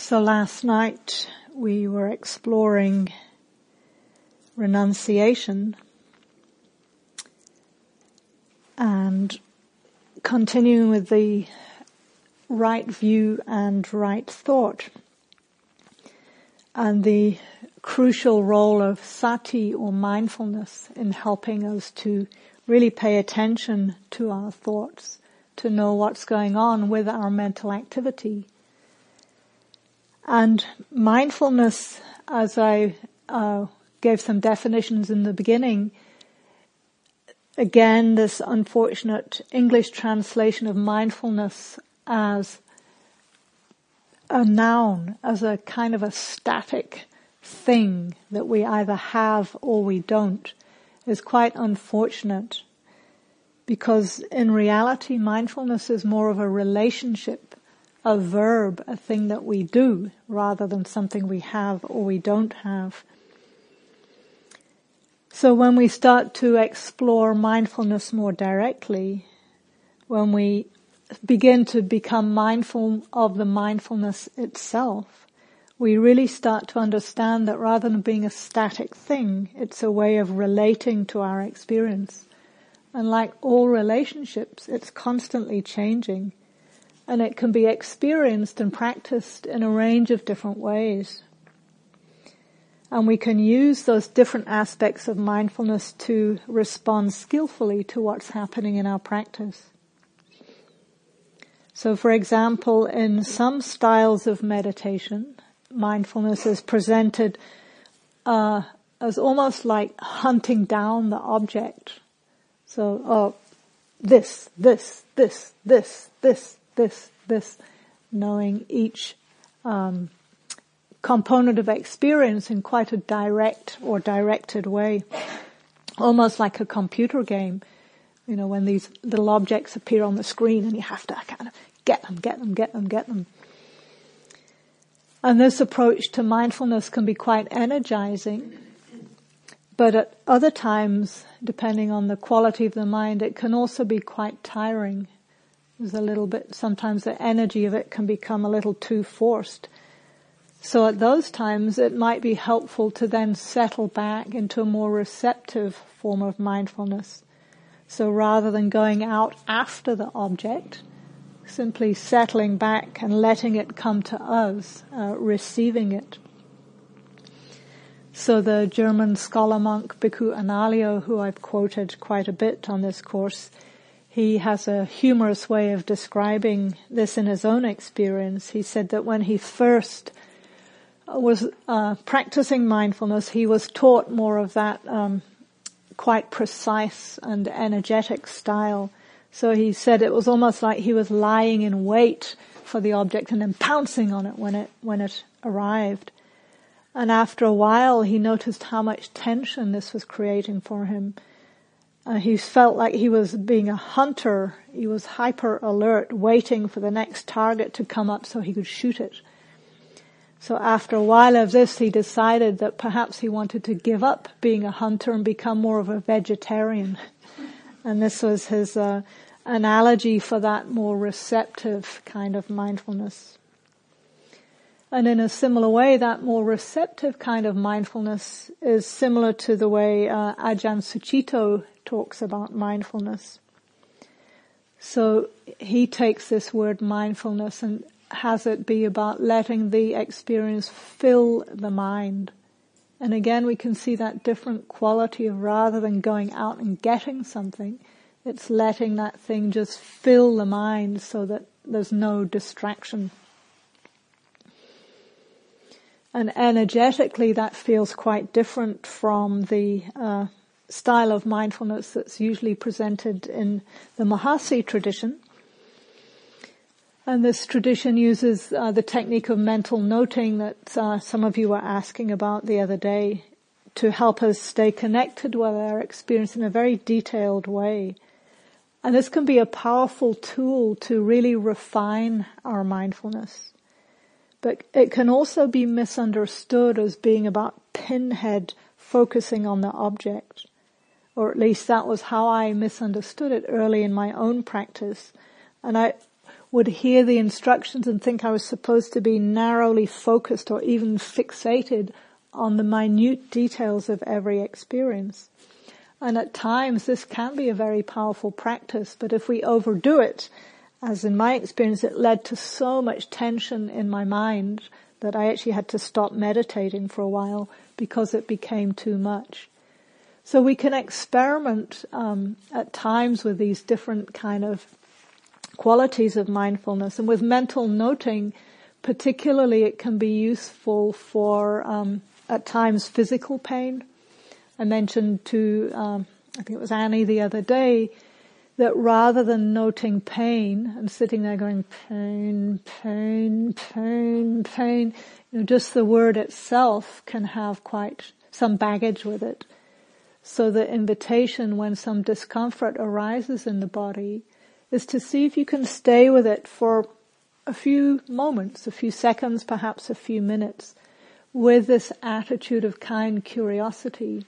So last night we were exploring renunciation and continuing with the right view and right thought and the crucial role of sati or mindfulness in helping us to really pay attention to our thoughts, to know what's going on with our mental activity. And mindfulness, as I uh, gave some definitions in the beginning, again, this unfortunate English translation of mindfulness as a noun, as a kind of a static thing that we either have or we don't is quite unfortunate because in reality mindfulness is more of a relationship, a verb, a thing that we do rather than something we have or we don't have. So when we start to explore mindfulness more directly, when we begin to become mindful of the mindfulness itself, we really start to understand that rather than being a static thing, it's a way of relating to our experience. And like all relationships, it's constantly changing. And it can be experienced and practiced in a range of different ways. And we can use those different aspects of mindfulness to respond skillfully to what's happening in our practice. So for example, in some styles of meditation, mindfulness is presented uh, as almost like hunting down the object. So, oh, this, this, this, this, this, this, this, knowing each um, component of experience in quite a direct or directed way, almost like a computer game. You know, when these little objects appear on the screen and you have to kind of get them, get them, get them, get them. And this approach to mindfulness can be quite energizing. But at other times, depending on the quality of the mind, it can also be quite tiring. There's a little bit, sometimes the energy of it can become a little too forced. So at those times, it might be helpful to then settle back into a more receptive form of mindfulness. So rather than going out after the object, simply settling back and letting it come to us, uh, receiving it. So the German scholar monk Bhikkhu Analayo, who I've quoted quite a bit on this course, he has a humorous way of describing this in his own experience. He said that when he first was uh, practicing mindfulness, he was taught more of that um, quite precise and energetic style so he said it was almost like he was lying in wait for the object and then pouncing on it when it, when it arrived. And after a while, he noticed how much tension this was creating for him. Uh, he felt like he was being a hunter. He was hyper alert, waiting for the next target to come up so he could shoot it. So after a while of this, he decided that perhaps he wanted to give up being a hunter and become more of a vegetarian. And this was his uh, analogy for that more receptive kind of mindfulness. And in a similar way, that more receptive kind of mindfulness is similar to the way uh, Ajahn Sucitto talks about mindfulness. So he takes this word mindfulness and has it be about letting the experience fill the mind. And again, we can see that different quality of rather than going out and getting something, it's letting that thing just fill the mind so that there's no distraction. And energetically, that feels quite different from the uh, style of mindfulness that's usually presented in the Mahasi tradition. And this tradition uses uh, the technique of mental noting that uh, some of you were asking about the other day to help us stay connected with our experience in a very detailed way. And this can be a powerful tool to really refine our mindfulness. But it can also be misunderstood as being about pinhead focusing on the object. Or at least that was how I misunderstood it early in my own practice. And I would hear the instructions and think I was supposed to be narrowly focused or even fixated on the minute details of every experience. And at times this can be a very powerful practice, but if we overdo it, as in my experience, it led to so much tension in my mind that I actually had to stop meditating for a while because it became too much. So we can experiment um, at times with these different kind of qualities of mindfulness, and with mental noting, particularly, it can be useful for um, at times physical pain. I mentioned to um, I think it was Annie the other day that rather than noting pain and sitting there going pain, pain, pain, pain, you know, just the word itself can have quite some baggage with it. So the invitation when some discomfort arises in the body is to see if you can stay with it for a few moments, a few seconds, perhaps a few minutes, with this attitude of kind curiosity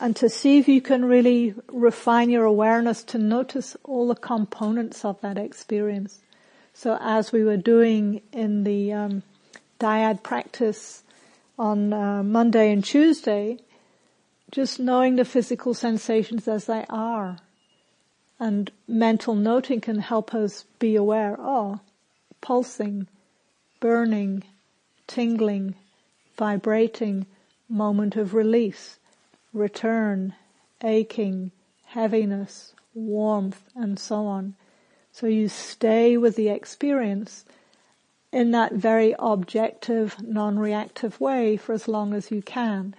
and to see if you can really refine your awareness to notice all the components of that experience. So as we were doing in the um, dyad practice on uh, Monday and Tuesday, just knowing the physical sensations as they are. And mental noting can help us be aware, oh, pulsing, burning, tingling, vibrating, moment of release return, aching, heaviness, warmth, and so on. So you stay with the experience in that very objective, non-reactive way for as long as you can.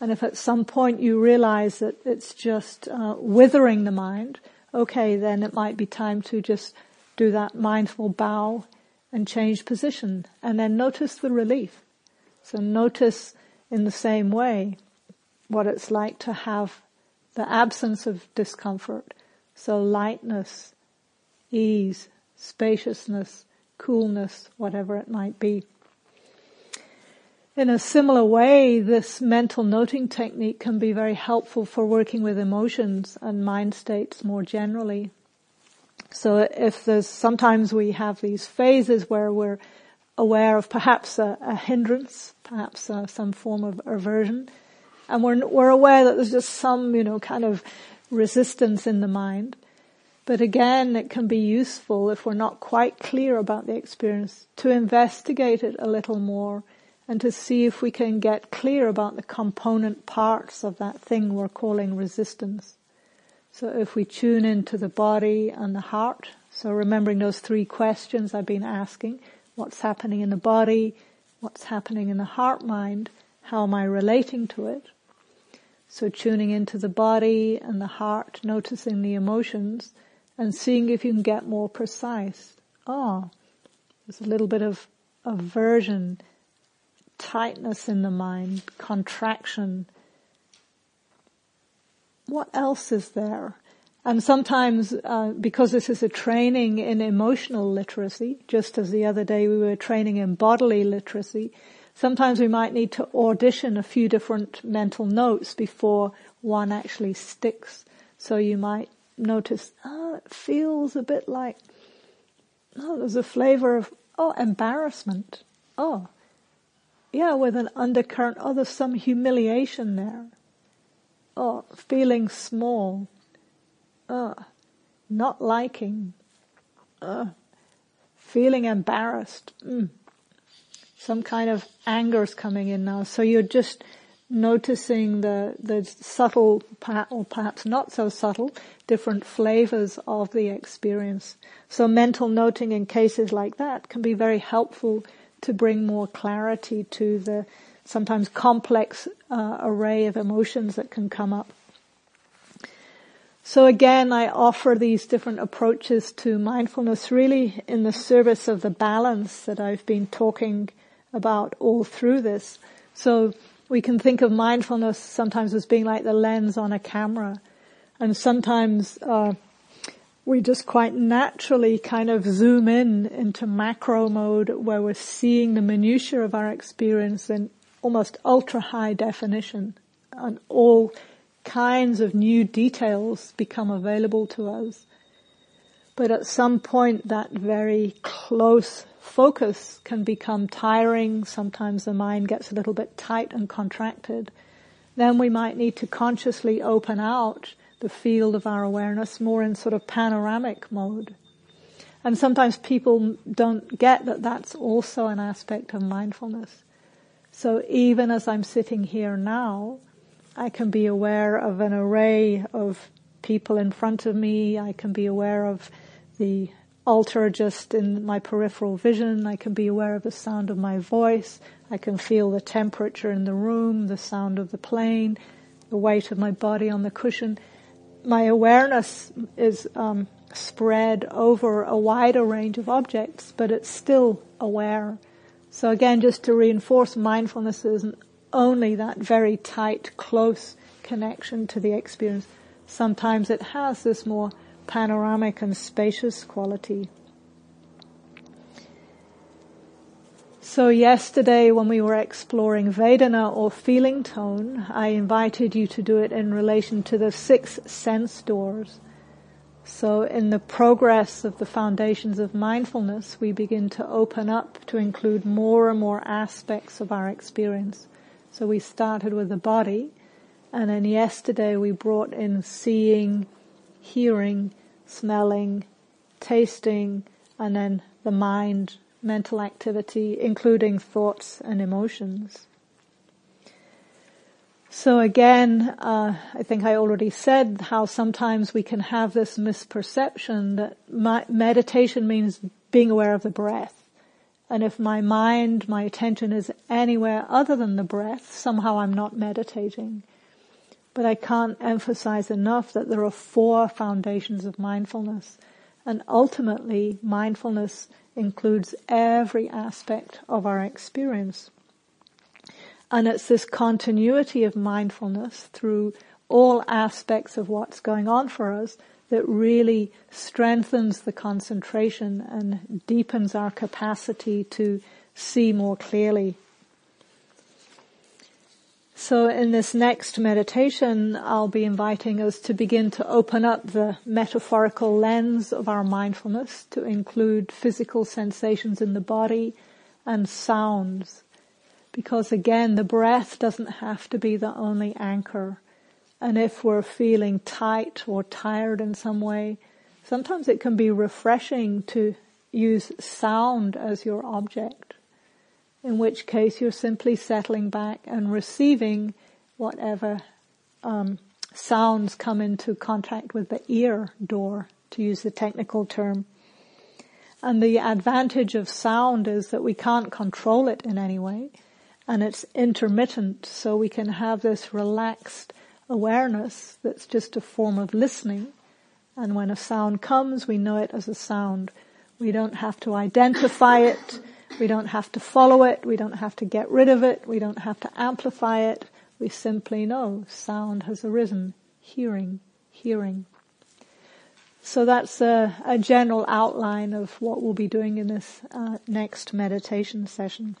And if at some point you realize that it's just uh, withering the mind, okay, then it might be time to just do that mindful bow and change position and then notice the relief. So notice in the same way what it's like to have the absence of discomfort. So lightness, ease, spaciousness, coolness, whatever it might be. In a similar way, this mental noting technique can be very helpful for working with emotions and mind states more generally. So if there's, sometimes we have these phases where we're aware of perhaps a, a hindrance, perhaps uh, some form of aversion, and we're, we're aware that there's just some, you know, kind of resistance in the mind. But again, it can be useful if we're not quite clear about the experience to investigate it a little more and to see if we can get clear about the component parts of that thing we're calling resistance. So if we tune into the body and the heart, so remembering those three questions I've been asking, what's happening in the body, what's happening in the heart mind, how am I relating to it? So tuning into the body and the heart, noticing the emotions and seeing if you can get more precise. Oh, there's a little bit of aversion, tightness in the mind, contraction. What else is there? And sometimes, uh, because this is a training in emotional literacy, just as the other day we were training in bodily literacy, Sometimes we might need to audition a few different mental notes before one actually sticks. So you might notice, oh, it feels a bit like, oh, there's a flavor of, oh, embarrassment. Oh, yeah, with an undercurrent, oh, there's some humiliation there. Oh, feeling small. Oh, not liking. Oh, feeling embarrassed. Mm some kind of anger is coming in now. So you're just noticing the, the subtle, or perhaps not so subtle, different flavors of the experience. So mental noting in cases like that can be very helpful to bring more clarity to the sometimes complex uh, array of emotions that can come up. So again, I offer these different approaches to mindfulness really in the service of the balance that I've been talking about all through this. So we can think of mindfulness sometimes as being like the lens on a camera. And sometimes, uh, we just quite naturally kind of zoom in into macro mode where we're seeing the minutiae of our experience in almost ultra high definition and all kinds of new details become available to us. But at some point that very close focus can become tiring. Sometimes the mind gets a little bit tight and contracted. Then we might need to consciously open out the field of our awareness more in sort of panoramic mode. And sometimes people don't get that that's also an aspect of mindfulness. So even as I'm sitting here now, I can be aware of an array of people in front of me. I can be aware of the altar just in my peripheral vision. I can be aware of the sound of my voice. I can feel the temperature in the room, the sound of the plane, the weight of my body on the cushion. My awareness is um, spread over a wider range of objects, but it's still aware. So again, just to reinforce mindfulness isn't only that very tight, close connection to the experience. Sometimes it has this more panoramic and spacious quality. So yesterday when we were exploring Vedana or feeling tone, I invited you to do it in relation to the six sense doors. So in the progress of the foundations of mindfulness, we begin to open up to include more and more aspects of our experience. So we started with the body, and then yesterday we brought in seeing, hearing, smelling, tasting, and then the mind, mental activity, including thoughts and emotions. So again, uh, I think I already said how sometimes we can have this misperception that my, meditation means being aware of the breath. And if my mind, my attention is anywhere other than the breath, somehow I'm not meditating. But I can't emphasize enough that there are four foundations of mindfulness. And ultimately, mindfulness includes every aspect of our experience. And it's this continuity of mindfulness through all aspects of what's going on for us that really strengthens the concentration and deepens our capacity to see more clearly so in this next meditation, I'll be inviting us to begin to open up the metaphorical lens of our mindfulness to include physical sensations in the body and sounds. Because again, the breath doesn't have to be the only anchor. And if we're feeling tight or tired in some way, sometimes it can be refreshing to use sound as your object in which case you're simply settling back and receiving whatever um, sounds come into contact with the ear door, to use the technical term. And the advantage of sound is that we can't control it in any way, and it's intermittent, so we can have this relaxed awareness that's just a form of listening. And when a sound comes, we know it as a sound. We don't have to identify it we don't have to follow it. We don't have to get rid of it. We don't have to amplify it. We simply know sound has arisen. Hearing, hearing. So that's a, a general outline of what we'll be doing in this uh, next meditation session.